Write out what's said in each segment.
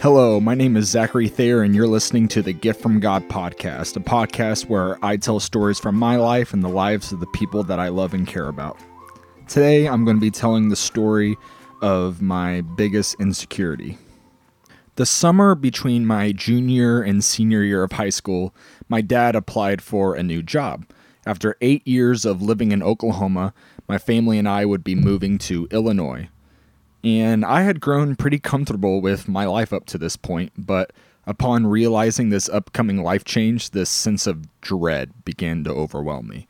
Hello, my name is Zachary Thayer, and you're listening to the Gift from God podcast, a podcast where I tell stories from my life and the lives of the people that I love and care about. Today, I'm going to be telling the story of my biggest insecurity. The summer between my junior and senior year of high school, my dad applied for a new job. After eight years of living in Oklahoma, my family and I would be moving to Illinois. And I had grown pretty comfortable with my life up to this point, but upon realizing this upcoming life change, this sense of dread began to overwhelm me.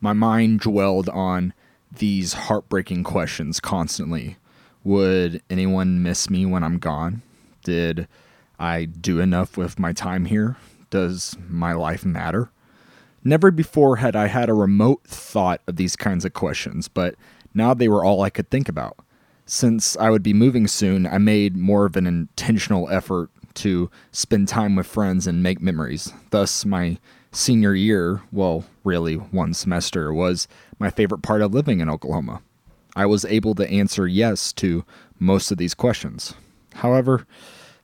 My mind dwelled on these heartbreaking questions constantly. Would anyone miss me when I'm gone? Did I do enough with my time here? Does my life matter? Never before had I had a remote thought of these kinds of questions, but now they were all I could think about. Since I would be moving soon, I made more of an intentional effort to spend time with friends and make memories. Thus, my senior year, well, really one semester, was my favorite part of living in Oklahoma. I was able to answer yes to most of these questions. However,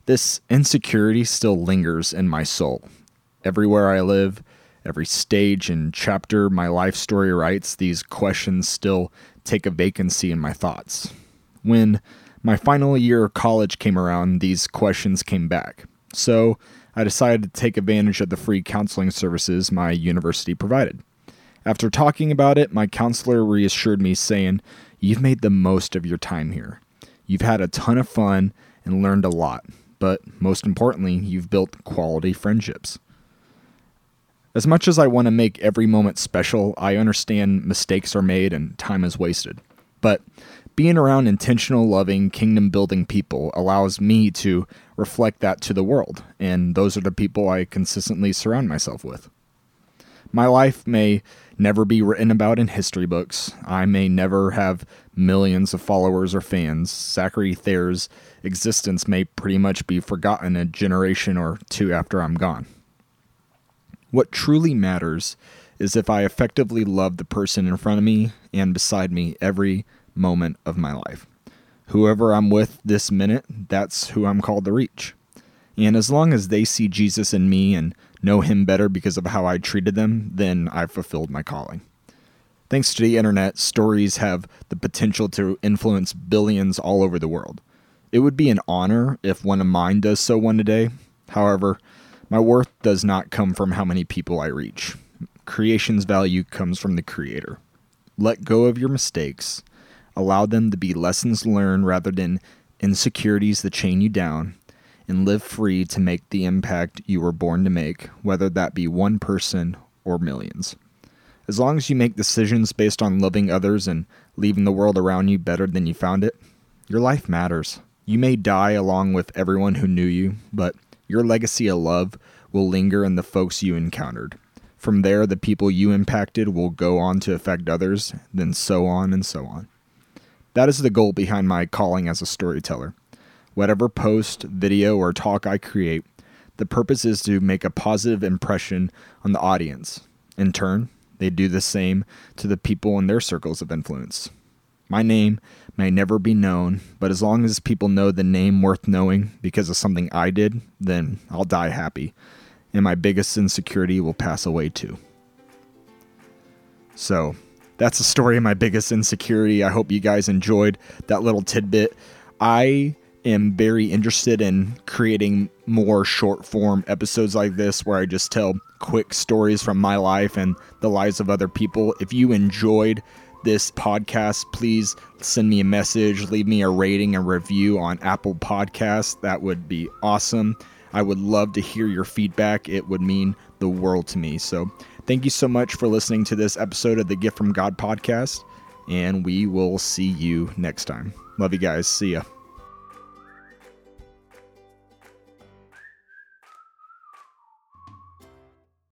this insecurity still lingers in my soul. Everywhere I live, every stage and chapter my life story writes, these questions still take a vacancy in my thoughts. When my final year of college came around, these questions came back. So I decided to take advantage of the free counseling services my university provided. After talking about it, my counselor reassured me, saying, You've made the most of your time here. You've had a ton of fun and learned a lot, but most importantly, you've built quality friendships. As much as I want to make every moment special, I understand mistakes are made and time is wasted. But being around intentional, loving, kingdom building people allows me to reflect that to the world, and those are the people I consistently surround myself with. My life may never be written about in history books. I may never have millions of followers or fans. Zachary Thayer's existence may pretty much be forgotten a generation or two after I'm gone. What truly matters is if I effectively love the person in front of me and beside me every moment of my life. Whoever I'm with this minute, that's who I'm called to reach. And as long as they see Jesus in me and know him better because of how I treated them, then I've fulfilled my calling. Thanks to the internet, stories have the potential to influence billions all over the world. It would be an honor if one of mine does so one day. However, my worth does not come from how many people I reach. Creation's value comes from the Creator. Let go of your mistakes Allow them to be lessons learned rather than insecurities that chain you down, and live free to make the impact you were born to make, whether that be one person or millions. As long as you make decisions based on loving others and leaving the world around you better than you found it, your life matters. You may die along with everyone who knew you, but your legacy of love will linger in the folks you encountered. From there, the people you impacted will go on to affect others, then so on and so on. That is the goal behind my calling as a storyteller. Whatever post, video, or talk I create, the purpose is to make a positive impression on the audience. In turn, they do the same to the people in their circles of influence. My name may never be known, but as long as people know the name worth knowing because of something I did, then I'll die happy, and my biggest insecurity will pass away too. So, that's the story of my biggest insecurity. I hope you guys enjoyed that little tidbit. I am very interested in creating more short form episodes like this where I just tell quick stories from my life and the lives of other people. If you enjoyed this podcast, please send me a message, leave me a rating and review on Apple Podcasts. That would be awesome. I would love to hear your feedback. It would mean the world to me. So, Thank you so much for listening to this episode of the Gift from God podcast, and we will see you next time. Love you guys. See ya.